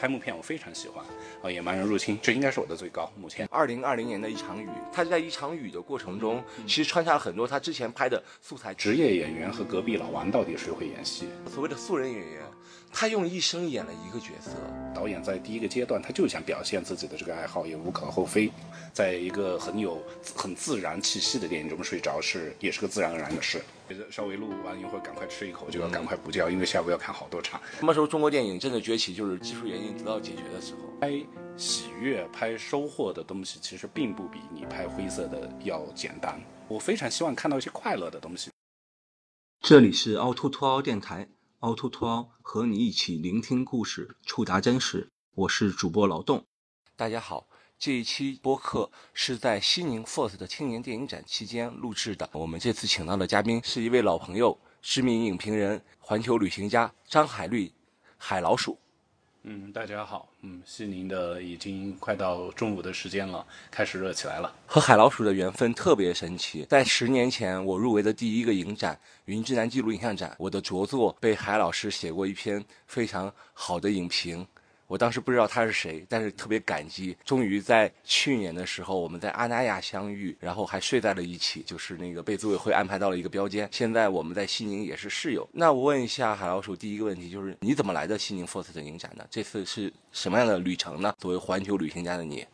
开幕片我非常喜欢，啊，《野蛮人入侵》这应该是我的最高，目前。二零二零年的一场雨，他在一场雨的过程中，其实穿插了很多他之前拍的素材。职业演员和隔壁老王到底谁会演戏？所谓的素人演员，他用一生演了一个角色。导演在第一个阶段，他就想表现自己的这个爱好，也无可厚非。在一个很有很自然气息的电影中睡着是也是个自然而然的事。稍微录完一会儿，赶快吃一口，就要赶快补觉，因为下午要看好多场。什么时候中国电影真的崛起，就是技术原因得到解决的时候。拍喜悦、拍收获的东西，其实并不比你拍灰色的要简单。我非常希望看到一些快乐的东西。这里是凹凸凸凹电台，凹凸凸凹和你一起聆听故事，触达真实。我是主播劳动。大家好。这一期播客是在西宁 FIRST 的青年电影展期间录制的。我们这次请到的嘉宾是一位老朋友，知名影评人、环球旅行家张海绿，海老鼠。嗯，大家好。嗯，西宁的已经快到中午的时间了，开始热起来了。和海老鼠的缘分特别神奇。在十年前，我入围的第一个影展——云之南纪录影像展，我的着作被海老师写过一篇非常好的影评。我当时不知道他是谁，但是特别感激。终于在去年的时候，我们在阿那亚相遇，然后还睡在了一起，就是那个被组委会安排到了一个标间。现在我们在西宁也是室友。那我问一下海老鼠，第一个问题就是你怎么来的西宁 FIRST 的影展呢？这次是什么样的旅程呢？作为环球旅行家的你。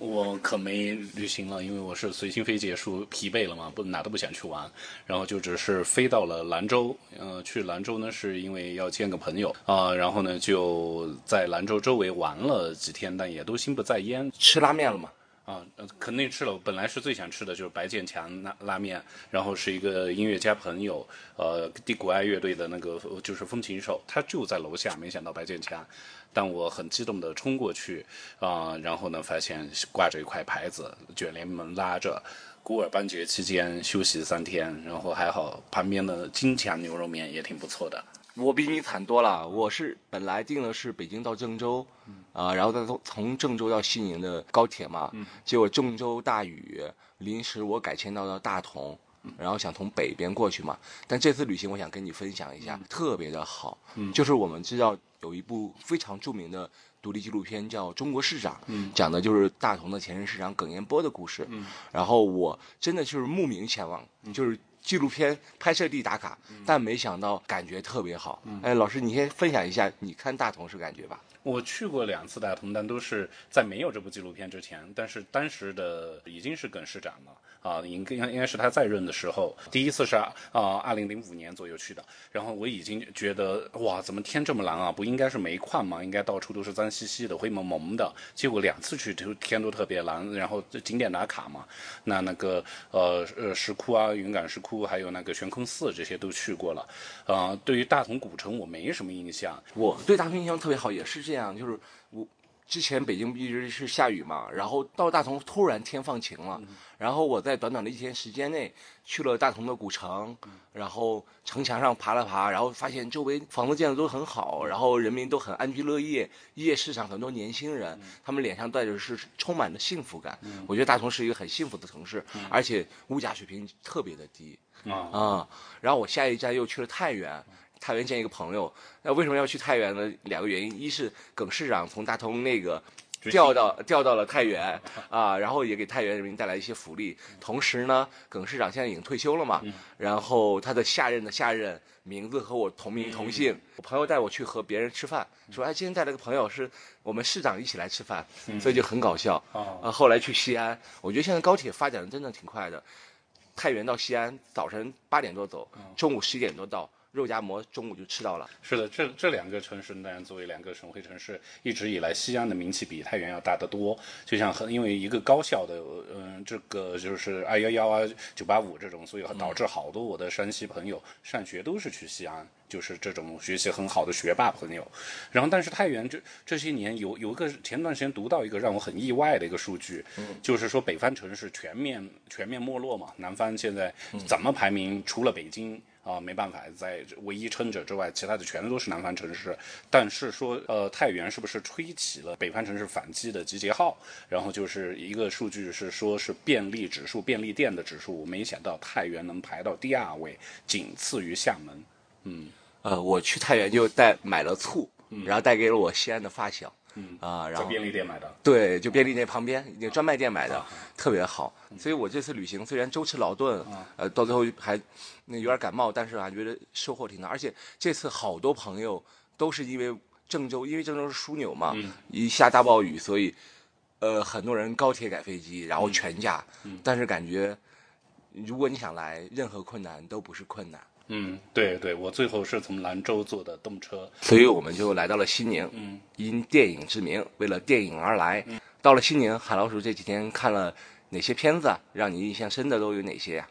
我可没旅行了，因为我是随心飞结束，疲惫了嘛，不哪都不想去玩，然后就只是飞到了兰州。呃，去兰州呢是因为要见个朋友啊，然后呢就在兰州周围玩了几天，但也都心不在焉。吃拉面了吗？啊，肯定吃了。本来是最想吃的就是白建强拉拉面，然后是一个音乐家朋友，呃，低谷爱乐队的那个就是风琴手，他就在楼下。没想到白建强。但我很激动地冲过去，啊，然后呢，发现挂着一块牌子，卷帘门拉着，古尔班节期间休息三天，然后还好旁边的金强牛肉面也挺不错的。我比你惨多了，我是本来定的是北京到郑州，啊，然后再从从郑州到西宁的高铁嘛，结果郑州大雨，临时我改签到了大同。然后想从北边过去嘛，但这次旅行我想跟你分享一下，特别的好，就是我们知道有一部非常著名的独立纪录片叫《中国市长》，讲的就是大同的前任市长耿彦波的故事。然后我真的就是慕名前往，就是纪录片拍摄地打卡，但没想到感觉特别好。哎，老师，你先分享一下你看大同是感觉吧？我去过两次大同，但都是在没有这部纪录片之前，但是当时的已经是耿市长了。啊，应该应该是他在任的时候，第一次是啊，二零零五年左右去的。然后我已经觉得哇，怎么天这么蓝啊？不应该是煤矿吗？应该到处都是脏兮兮的、灰蒙蒙的。结果两次去都天都特别蓝，然后景点打卡嘛，那那个呃呃石窟啊、云冈石窟，还有那个悬空寺这些都去过了。啊，对于大同古城我没什么印象。我对大同印象特别好，也是这样，就是我。之前北京一直是下雨嘛，然后到大同突然天放晴了，然后我在短短的一天时间内去了大同的古城，然后城墙上爬了爬，然后发现周围房子建的都很好，然后人民都很安居乐业，夜市上很多年轻人，他们脸上带着是充满了幸福感。我觉得大同是一个很幸福的城市，而且物价水平特别的低啊。然后我下一站又去了太原。太原见一个朋友，那为什么要去太原呢？两个原因，一是耿市长从大同那个调到调到了太原啊，然后也给太原人民带来一些福利。同时呢，耿市长现在已经退休了嘛，然后他的下任的下任名字和我同名同姓。我朋友带我去和别人吃饭，说哎，今天带了个朋友，是我们市长一起来吃饭，所以就很搞笑。啊，后来去西安，我觉得现在高铁发展的真的挺快的，太原到西安早晨八点多走，中午十一点多到。肉夹馍中午就吃到了。是的，这这两个城市当然作为两个省会城市，一直以来西安的名气比太原要大得多。就像很因为一个高校的，嗯，这个就是二幺幺啊、九八五这种，所以导致好多我的山西朋友上学都是去西安，就是这种学习很好的学霸朋友。然后，但是太原这这些年有有一个前段时间读到一个让我很意外的一个数据，就是说北方城市全面全面没落嘛，南方现在怎么排名？除了北京。啊，没办法，在唯一撑者之外，其他的全都是南方城市。但是说，呃，太原是不是吹起了北方城市反击的集结号？然后就是一个数据是说，是便利指数、便利店的指数，没想到太原能排到第二位，仅次于厦门。嗯，呃，我去太原就带买了醋，然后带给了我西安的发小。嗯啊，然在后便利店买的。对，就便利店旁边那个专卖店买的，特别好。所以我这次旅行虽然舟车劳顿，呃，到最后还那有点感冒，但是还觉得收获挺大。而且这次好多朋友都是因为郑州，因为郑州是枢纽嘛，一下大暴雨，所以呃很多人高铁改飞机，然后全价。但是感觉如果你想来，任何困难都不是困难。嗯，对对，我最后是从兰州坐的动车。所以我们就来到了西宁。嗯，因电影之名，为了电影而来。到了西宁，海老鼠这几天看了哪些片子啊？让你印象深的都有哪些呀、啊、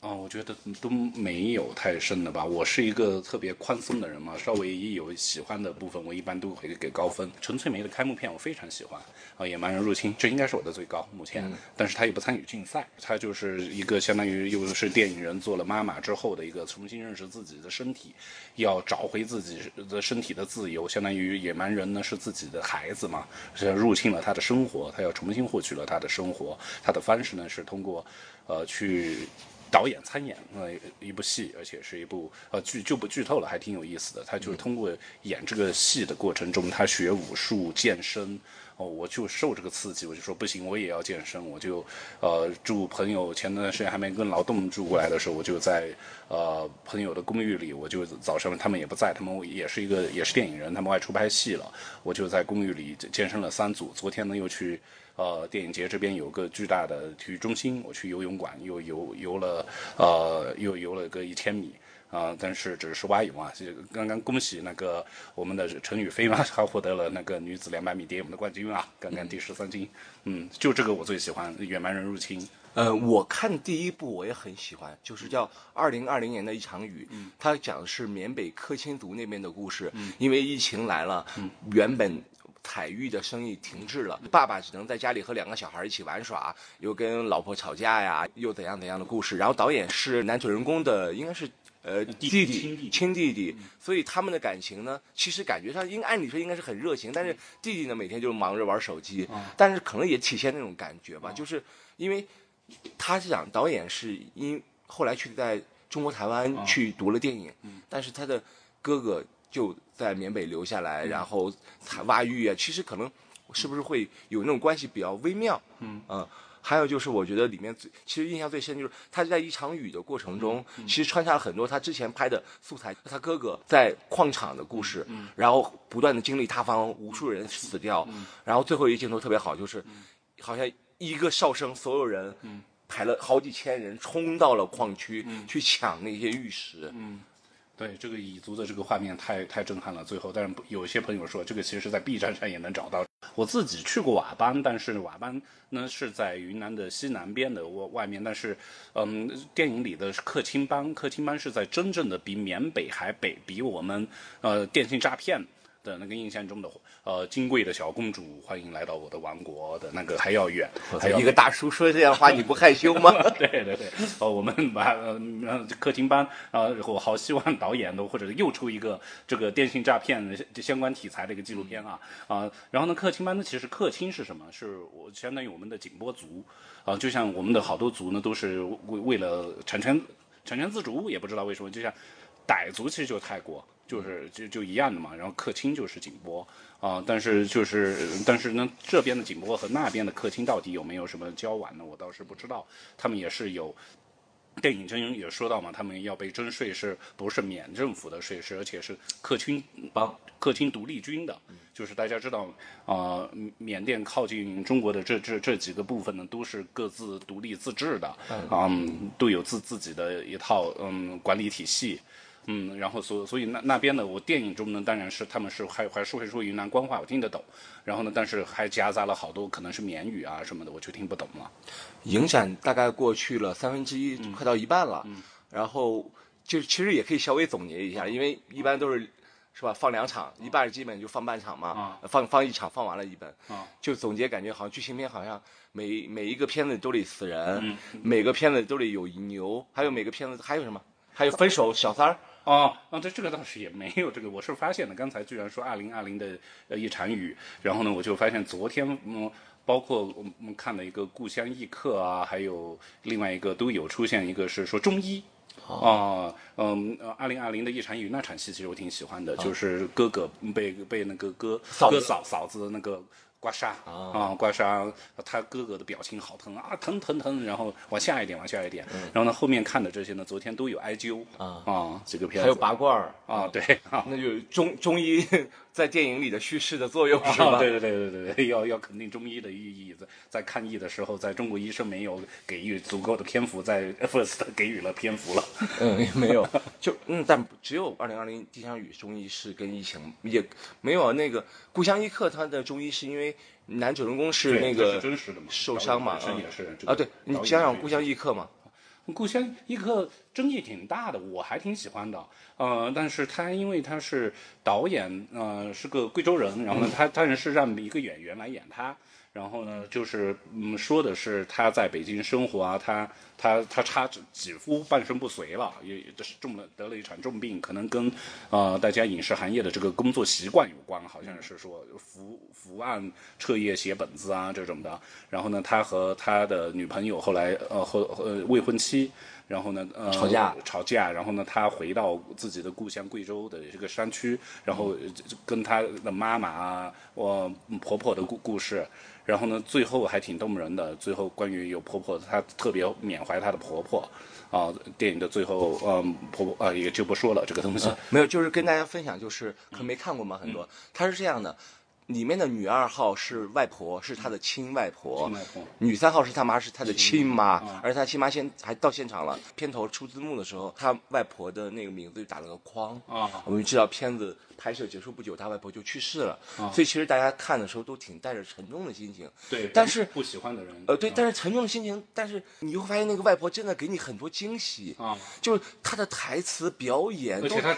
我觉得都没有太深的吧。我是一个特别宽松的人嘛，稍微一有喜欢的部分，我一般都会给高分。陈翠梅的开幕片我非常喜欢，啊，《野蛮人入侵》这应该是我的最高目前，但是他也不参与竞赛，他就是一个相当于又是电影人做了妈妈之后的一个重新认识自己的身体，要找回自己的身体的自由，相当于野蛮人呢是自己的孩子嘛，是入侵了他的生活，他要重新获取了他的生活，他的方式呢是通过，呃，去。导演参演呃一部戏，而且是一部呃剧就不剧透了，还挺有意思的。他就是通过演这个戏的过程中，他学武术、健身。哦，我就受这个刺激，我就说不行，我也要健身。我就呃住朋友前段时间还没跟劳动住过来的时候，我就在呃朋友的公寓里，我就早上他们也不在，他们也是一个也是电影人，他们外出拍戏了，我就在公寓里健身了三组。昨天呢又去。呃，电影节这边有个巨大的体育中心，我去游泳馆又游游了，呃，又游了个一千米啊、但是只是蛙泳啊。这个刚刚恭喜那个我们的陈雨菲嘛，她获得了那个女子两百米蝶泳的冠军啊，刚刚第十三金。嗯，就这个我最喜欢《野蛮人入侵》。呃，我看第一部我也很喜欢，就是叫《二零二零年的一场雨》，它讲的是缅北克钦族那边的故事。因为疫情来了，原本采玉的生意停滞了，爸爸只能在家里和两个小孩一起玩耍，又跟老婆吵架呀，又怎样怎样的故事。然后导演是男主人公的，应该是。呃，弟亲弟弟亲弟弟，所以他们的感情呢，其实感觉上应按理说应该是很热情，但是弟弟呢每天就忙着玩手机，但是可能也体现那种感觉吧，就是因为他是讲导演是因后来去在中国台湾去读了电影，但是他的哥哥就在缅北留下来，然后采挖玉啊，其实可能是不是会有那种关系比较微妙，嗯。还有就是，我觉得里面最其实印象最深就是他在一场雨的过程中，其实穿插了很多他之前拍的素材，他哥哥在矿场的故事，然后不断的经历塌方，无数人死掉，然后最后一个镜头特别好，就是好像一个哨声，所有人排了好几千人冲到了矿区去抢那些玉石，对这个蚁族的这个画面太太震撼了，最后，但是有些朋友说这个其实在 B 站上也能找到。我自己去过佤邦，但是佤邦呢是在云南的西南边的外外面，但是嗯，电影里的克钦邦，克钦邦是在真正的比缅北还北，比我们呃电信诈骗。的那个印象中的呃金贵的小公主，欢迎来到我的王国的那个还要远，还要一个大叔说这样话，你不害羞吗？对对对，哦，我们把呃呃客厅班啊、呃，我好希望导演的或者又出一个这个电信诈骗的相关题材的一个纪录片啊啊、然后呢，客厅班呢，其实客厅是什么？是我相当于我们的景波族啊、就像我们的好多族呢，都是为为了产权产权自主，也不知道为什么，就像傣族其实就是泰国。就是就就一样的嘛，然后客卿就是景波啊、但是就是但是呢，这边的景波和那边的客卿到底有没有什么交往呢？我倒是不知道，他们也是有。电影中也说到嘛，他们要被征税，是不是缅政府的税是，而且是克钦帮克钦独立军的，就是大家知道，啊，缅甸靠近中国的这这这几个部分呢，都是各自独立自治的，嗯，都有自自己的一套嗯管理体系。嗯，然后所所以那那边呢，我电影中呢，当然是他们是还还是会说云南官话，我听得懂。然后呢，但是还夹杂了好多可能是缅语啊什么的，我就听不懂了。影展大概过去了三分之一，快到一半了。然后就其实也可以稍微总结一下，因为一般都是是吧放两场，一半基本就放半场嘛，放放一场放完了一本。就总结感觉好像剧情片好像每每一个片子都得死人，每个片子都得有牛，还有每个片子还有什么？还有分手小三儿。哦，啊，这这个倒是也没有这个，我是发现的。刚才居然说二零二零的呃一场雨，然后呢，我就发现昨天嗯，包括我们看的一个《故乡异客》啊，还有另外一个都有出现一个是说中医啊，嗯，二零二零的一场雨那场戏，其实我挺喜欢的，就是哥哥被被那个哥哥嫂嫂子那个刮痧啊，刮痧，他哥哥的表情好疼啊，疼疼疼，然后往下一点，往下一点，然后呢后面看的这些呢，昨天都有艾灸啊啊，这个片子还有拔罐儿，啊，对啊。那就中中医 在电影里的叙事的作用是啊，吧？对对对对对对，要要肯定中医的意义，在在看医的时候，在中国医生没有给予足够的篇幅，在 First 给予了篇幅了。嗯，也没有，就嗯，但只有二零二零地上雨中医是跟疫情也没有啊那个《故乡一刻》，它的中医是因为男主人公是那个受伤嘛，也是这个啊，对你讲讲《故乡异客》嘛，故乡异客争议挺大的，我还挺喜欢的。呃，但是他因为他是导演，呃，是个贵州人，然后呢，他当然是让一个演员来演他。然后呢，就是嗯，说的是他在北京生活啊，他他他差几几乎半身不遂了，也也是中了得了一场重病，可能跟呃大家影视行业的这个工作习惯有关，好像是说伏伏案彻夜写本子啊这种的。然后呢，他和他的女朋友后来呃和呃未婚妻。然后呢，呃，吵架吵架，然后呢，他回到自己的故乡贵州的这个山区，然后呃跟他的妈妈啊，我婆婆的故故事，然后呢，最后还挺动人的。最后关于有婆婆，她特别缅怀她的婆婆，啊，电影的最后，嗯，婆婆啊也就不说了这个东西。没有，就是跟大家分享，就是可能没看过嘛，很多，嗯他是这样的，里面的女二号是外婆，是他的亲外婆女三号是他妈，是他的亲妈，嗯。而他亲妈现还到现场了。片头出字幕的时候，他外婆的那个名字就打了个框啊。我们知道片子拍摄结束不久，他外婆就去世了，啊。所以其实大家看的时候都挺带着沉重的心情。对，但是不喜欢的人，呃，对，啊。但是沉重的心情，但是你会发现那个外婆真的给你很多惊喜，啊，就是她的台词表演都而且他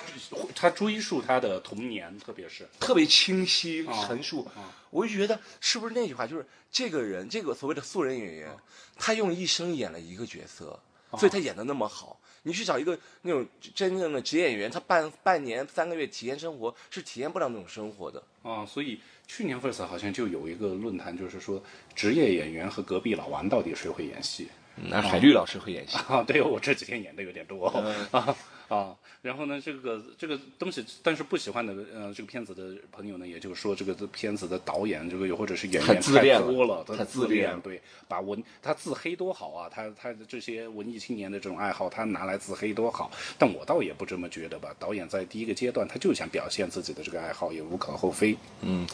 他追溯他的童年，特别是特别清晰啊陈述啊，我就觉得是不是那句话，就是这个人，这个所谓的素人演员，他用一生演了一个角色，所以他演的那么好。你去找一个那种真正的职业演员，他半半年、三个月体验生活，是体验不了那种生活的。啊，所以去年 First 好像就有一个论坛，就是说职业演员和隔壁老王到底谁会演戏？那海绿老师会演戏，啊，对我这几天演的有点多、啊 啊，然后呢，这个这个东西，但是不喜欢的呃这个片子的朋友呢，也就是说这个片子的导演这个或者是演太员自恋了多了，他太自自恋对，把文他自黑多好啊，他他的这些文艺青年的这种爱好，他拿来自黑多好，但我倒也不这么觉得吧。导演在第一个阶段，他就想表现自己的这个爱好，也无可厚非。嗯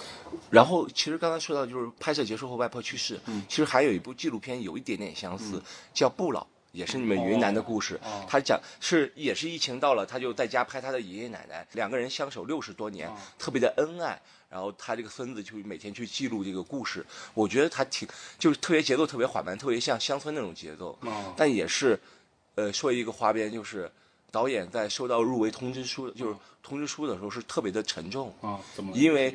然后其实刚才说到就是拍摄结束后外婆去世，其实还有一部纪录片有一点点相似，叫《不老》。也是你们云南的故事，他讲是也是疫情到了，他就在家拍他的爷爷奶奶，两个人相守六十多年，特别的恩爱。然后他这个孙子就每天去记录这个故事，我觉得他挺就是特别节奏特别缓慢，特别像乡村那种节奏。哦但也是，呃，说一个花边，就是导演在收到入围通知书，就是通知书的时候是特别的沉重。啊，怎么？因为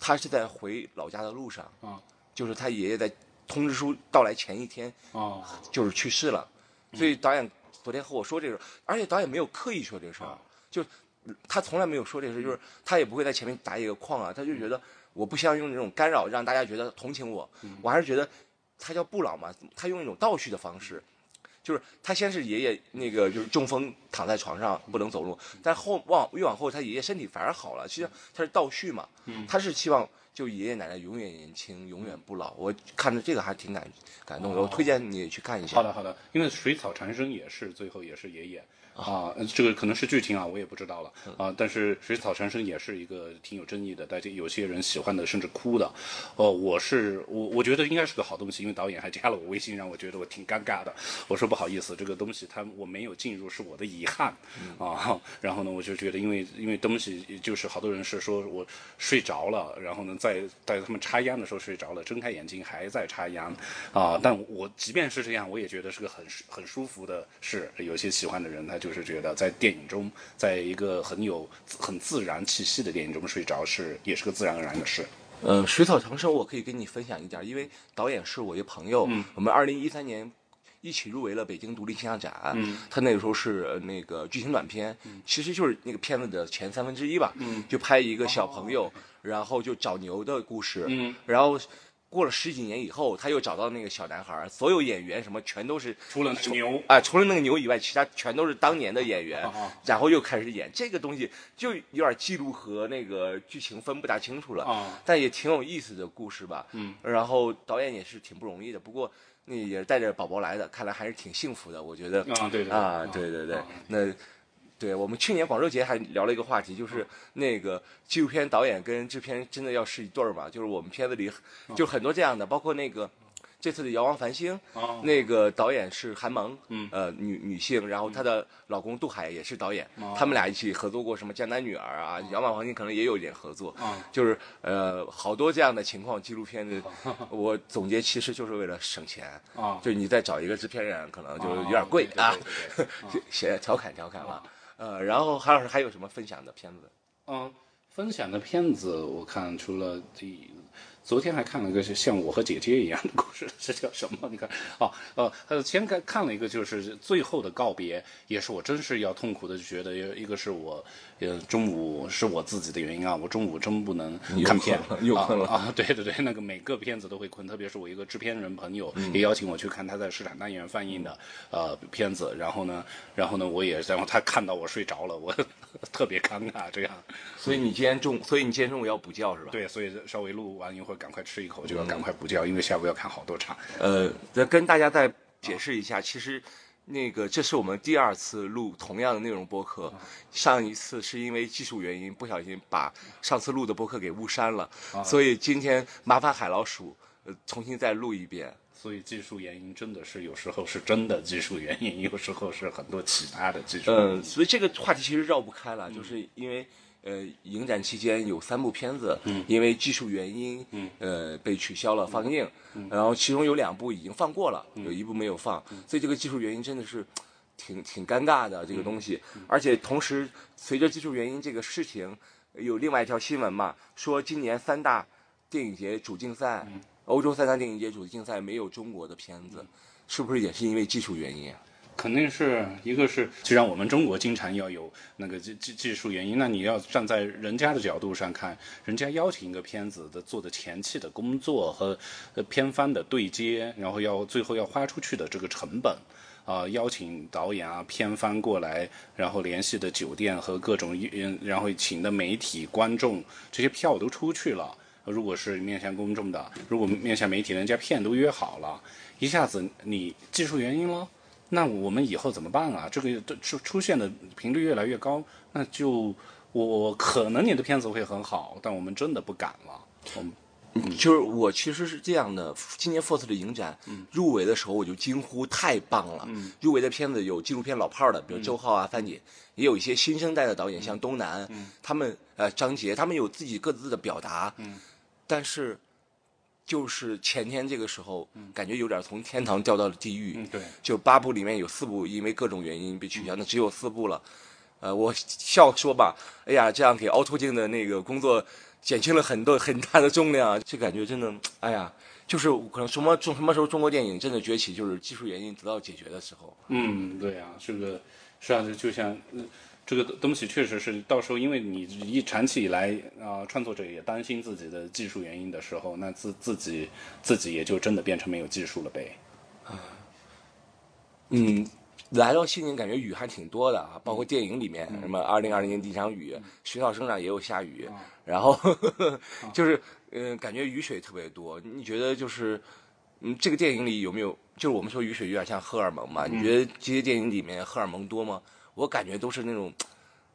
他是在回老家的路上，啊就是他爷爷在通知书到来前一天啊就是去世了，所以导演昨天和我说这个，而且导演没有刻意说这个事儿，就他从来没有说这个事儿，就是他也不会在前面打一个框啊，他就觉得我不希望用这种干扰让大家觉得同情我，我还是觉得他叫布朗嘛，他用一种倒叙的方式。就是他先是爷爷那个就是中风躺在床上不能走路，但后往越往后他爷爷身体反而好了，实际上他是倒叙嘛，他是希望就爷爷奶奶永远年轻，永远不老。我看着这个还挺感感动的，我推荐你去看一下。好的，好的，因为水草缠身也是最后也是爷爷啊，呃这个可能是剧情啊，我也不知道了啊。但是水草缠身也是一个挺有争议的，大家有些人喜欢的甚至哭的。哦，我是我我觉得应该是个好东西，因为导演还加了我微信，让我觉得我挺尴尬的。我说不好意思，这个东西他我没有进入是我的遗憾啊。然后呢，我就觉得因为因为东西就是好多人是说我睡着了，然后呢在在他们插秧的时候睡着了，睁开眼睛还在插秧啊。但我即便是这样，我也觉得是个很很舒服的事。有些喜欢的人，他就是觉得在电影中，在一个很有很自然气息的电影中睡着是也是个自然而然的事。嗯，水草长生我可以跟你分享一点，因为导演是我一朋友，我们二零一三年一起入围了北京独立形象展，他那个时候是呃那个剧情短片，其实就是那个片子的前三分之一吧，就拍一个小朋友，然后就找牛的故事，然后过了十几年以后，他又找到那个小男孩儿，所有演员什么全都是除了那个牛。啊、除了那个牛以外，其他全都是当年的演员，啊然后又开始演这个东西，就有点记录和那个剧情分不大清楚了，啊但也挺有意思的故事吧。嗯，然后导演也是挺不容易的，不过那也是带着宝宝来的，看来还是挺幸福的，我觉得。啊，对对啊，对对对，那对我们去年广州节还聊了一个话题，就是那个纪录片导演跟制片真的要是一对儿嘛，就是我们片子里就很多这样的，包括那个。这次的《遥望繁星》哦。那个导演是韩萌，嗯。呃，女女性，然后她的老公杜海也是导演，哦。他们俩一起合作过什么《江南女儿》啊，《遥望繁星》可能也有一点合作，啊就是呃好多这样的情况，纪录片的，我总结其实就是为了省钱，啊，就你再找一个制片人，可能就哦有点贵啊 写调侃调侃了。呃，然后韩老师还有什么分享的片子？嗯，分享的片子我看除了第，昨天还看了个像我和姐姐一样的故事，这叫什么？你看，哦，呃，先看看了一个就是最后的告别，也是我真是要痛苦的觉得，一个是我，呃，中午是我自己的原因啊，我中午真不能看片 困了又困了啊啊，对对对，那个每个片子都会困，特别是我一个制片人朋友嗯也邀请我去看他在市场单元放映的呃片子，然后呢，然后呢，我也然后他看到我睡着了，我 特别尴尬这样。所以你今天中，所以你今天中午要补觉是吧？。对，所以稍微录完一会儿，赶快吃一口，就要赶快补觉，因为下午要看好多场。呃，再跟大家再解释一下，其实那个这是我们第二次录同样的内容播客，上一次是因为技术原因不小心把上次录的播客给误删了，所以今天麻烦海老鼠呃重新再录一遍。所以技术原因真的是有时候是真的技术原因，有时候是很多其他的技术原因。嗯，所以这个话题其实绕不开了，就是因为呃，影展期间有三部片子，嗯因为技术原因，嗯。呃，被取消了放映，然后其中有两部已经放过了，嗯。有一部没有放，所以这个技术原因真的是挺挺尴尬的这个东西，嗯。而且同时随着技术原因这个事情，有另外一条新闻嘛，说今年三大电影节主竞赛，嗯欧洲三大电影节主竞赛没有中国的片子，是不是也是因为技术原因啊？肯定是一个是，就像我们中国经常要有那个技技技术原因，那你要站在人家的角度上看，人家邀请一个片子的做的前期的工作和呃片方的对接，然后要最后要花出去的这个成本。啊、邀请导演啊、片方过来，然后联系的酒店和各种，嗯，然后请的媒体、观众，这些票都出去了。如果是面向公众的，如果面向媒体，人家片都约好了，一下子你技术原因了，那我们以后怎么办啊？这个这出出现的频率越来越高，那就我可能你的片子会很好，但我们真的不敢了。我们就是我其实是这样的，今年 FORCE 的影展、入围的时候，我就惊呼太棒了。入围的片子有纪录片老炮儿的，比如周浩啊、范姐，也有一些新生代的导演，像东南，他们呃张杰，他们有自己各自的表达。但是就是前天这个时候，感觉有点从天堂掉到了地狱。嗯对就八部里面有四部因为各种原因被取消，那只有四部了。呃，我笑说吧，哎呀，这样给凹凸镜的那个工作减轻了很多很大的重量，这感觉真的，哎呀，就是可能什么中什么时候中国电影真的崛起，就是技术原因得到解决的时候。嗯，对啊，这个是啊，就就像。嗯这个东西确实是，到时候因为你一长期以来啊、创作者也担心自己的技术原因的时候，那自自己自己也就真的变成没有技术了呗。嗯，来到西宁感觉雨还挺多的啊，包括电影里面、什么二零二零年第一场雨，学校生长也有下雨，然后 就是嗯、呃感觉雨水特别多。你觉得就是嗯，这个电影里有没有？就是我们说雨水有点像荷尔蒙嘛？你觉得这些电影里面荷尔蒙多吗？我感觉都是那种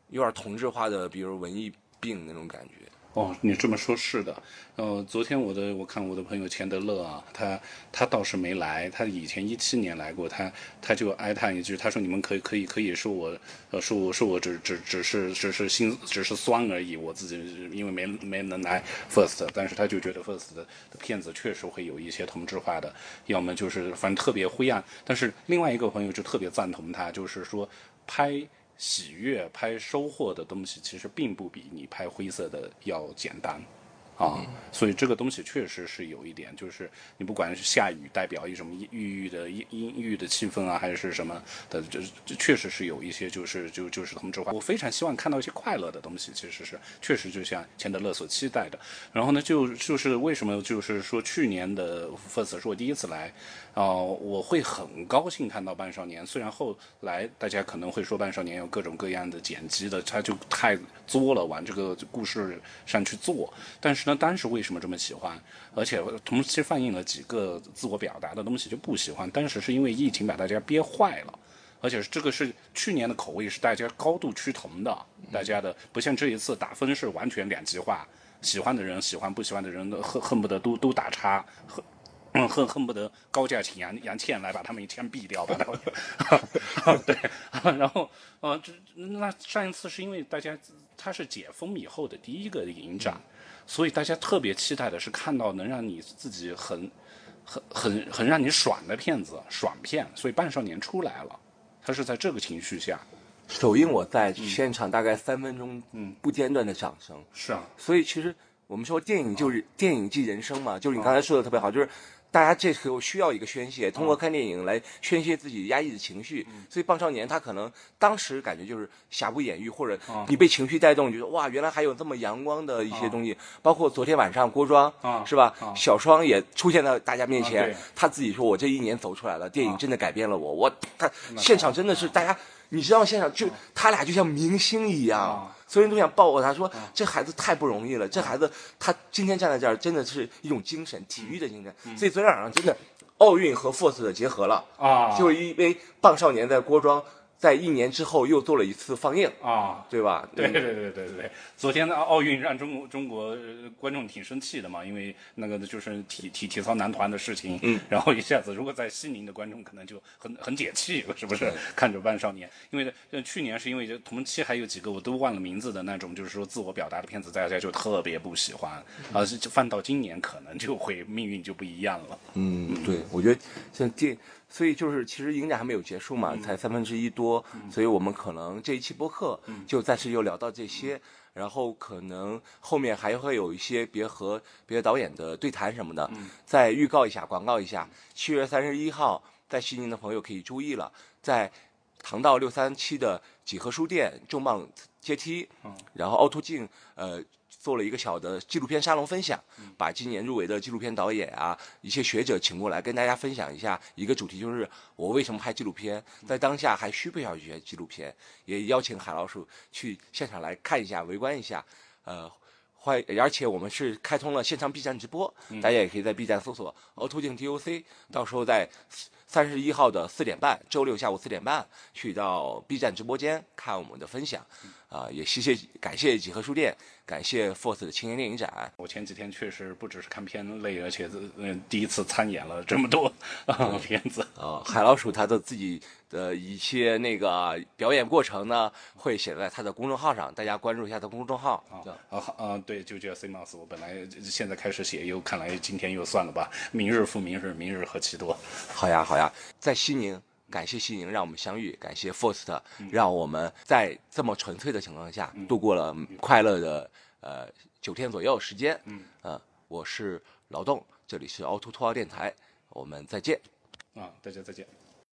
有点同质化的，比如文艺病那种感觉。哦，你这么说，是的。呃，昨天我的我看我的朋友钱德勒啊，他他倒是没来，他以前一七年来过，他他就哀叹一句，他说你们可以可以可以说我，呃，说我说我只只只是只是心只是酸而已，我自己因为没没能来 first，但是他就觉得 first 的的片子确实会有一些同质化的，要么就是反正特别灰暗，但是另外一个朋友就特别赞同他，就是说拍。喜悦、拍收获的东西，其实并不比你拍灰色的要简单。啊，所以这个东西确实是有一点，就是你不管是下雨代表一什么抑郁的阴阴郁的气氛啊，还是什么的，这这确实是有一些就是就就是同质化。我非常希望看到一些快乐的东西，其实是确实就像钱德勒所期待的。然后呢，就就是为什么就是说去年的 First 是我第一次来，哦、我会很高兴看到《半少年》，虽然后来大家可能会说《半少年》有各种各样的剪辑的，他就太作了，往这个故事上去做。但是呢，当时为什么这么喜欢？而且同时放映了几个自我表达的东西就不喜欢。当时是因为疫情把大家憋坏了。而且这个是去年的口味是大家高度趋同的，大家的不像这一次打分是完全两极化，喜欢的人喜欢，不喜欢的人恨恨不得都都打叉，嗯恨恨不得高价请杨杨倩来把他们一枪毙掉，把他们对，然后呃这那上一次是因为大家他是解封以后的第一个影展，所以大家特别期待的是看到能让你自己很很很很让你爽的片子，爽片，所以《半少年》出来了。他是在这个情绪下，首映我在现场大概三分钟，嗯，不间断的掌声。是啊，所以其实我们说电影就是电影即人生嘛，就是你刚才说的特别好，就是大家这时候需要一个宣泄，通过看电影来宣泄自己压抑的情绪。所以《棒少年》他可能当时感觉就是瑕不掩瑜，或者你被情绪带动，觉得哇，原来还有这么阳光的一些东西。包括昨天晚上郭庄是吧？小双也出现在大家面前对，他自己说：“我这一年走出来了，电影真的改变了我。”我他现场真的是大家。你知道现场就他俩就像明星一样，所有人都想抱抱他，说这孩子太不容易了。这孩子他今天站在这儿，真的是一种精神，体育的精神。所以昨天晚上真的奥运和 Force 的结合了啊就是因为棒少年在郭庄在一年之后又做了一次放映，啊，对吧？对对对对对对，昨天的奥运让中国中国呃观众挺生气的嘛，因为那个就是体体体操男团的事情，嗯，然后一下子如果在西宁的观众可能就很很解气，是不是？看着《万少年》，因为呃去年是因为就同期还有几个我都忘了名字的那种，就是说自我表达的片子，大家就特别不喜欢，啊，是就放到今年可能就会命运就不一样了。嗯，对，我觉得像电，所以就是其实影展还没有结束嘛，才三分之一多，所以我们可能这一期播客就暂时就聊到这些，然后可能后面还会有一些别和别的导演的对谈什么的，再预告一下，广告一下，七月三十一号在西宁的朋友可以注意了，在唐道六三七的几何书店重磅阶梯，然后凹凸镜呃做了一个小的纪录片沙龙分享，把今年入围的纪录片导演啊一些学者请过来跟大家分享一下一个主题，就是我为什么拍纪录片，在当下还需不需要学纪录片？也邀请海老鼠去现场来看一下，围观一下，呃。欢，而且我们是开通了现场 B 站直播，大家也可以在 B 站搜索凹凸镜 DOC，到时候在三十一号的四点半，周六下午四点半，去到 B 站直播间看我们的分享，啊、也谢谢感谢几何书店，感谢 Force 的青年电影展，我前几天确实不只是看片累，而且嗯第一次参演了这么多啊片子。呃，海老鼠他的自己的一些那个表演过程呢，会写在他的公众号上，大家关注一下他的公众号。啊啊啊，对，就叫 C Mouse。我本来现在开始写，又看来今天又算了吧，明日复明日，明日何其多。好呀，好呀，在西宁，感谢西宁让我们相遇，感谢 First 让我们在这么纯粹的情况下度过了快乐的呃九天左右时间。嗯，呃，我是劳动，这里是凹凸凸凹电台，我们再见。啊，大家再见。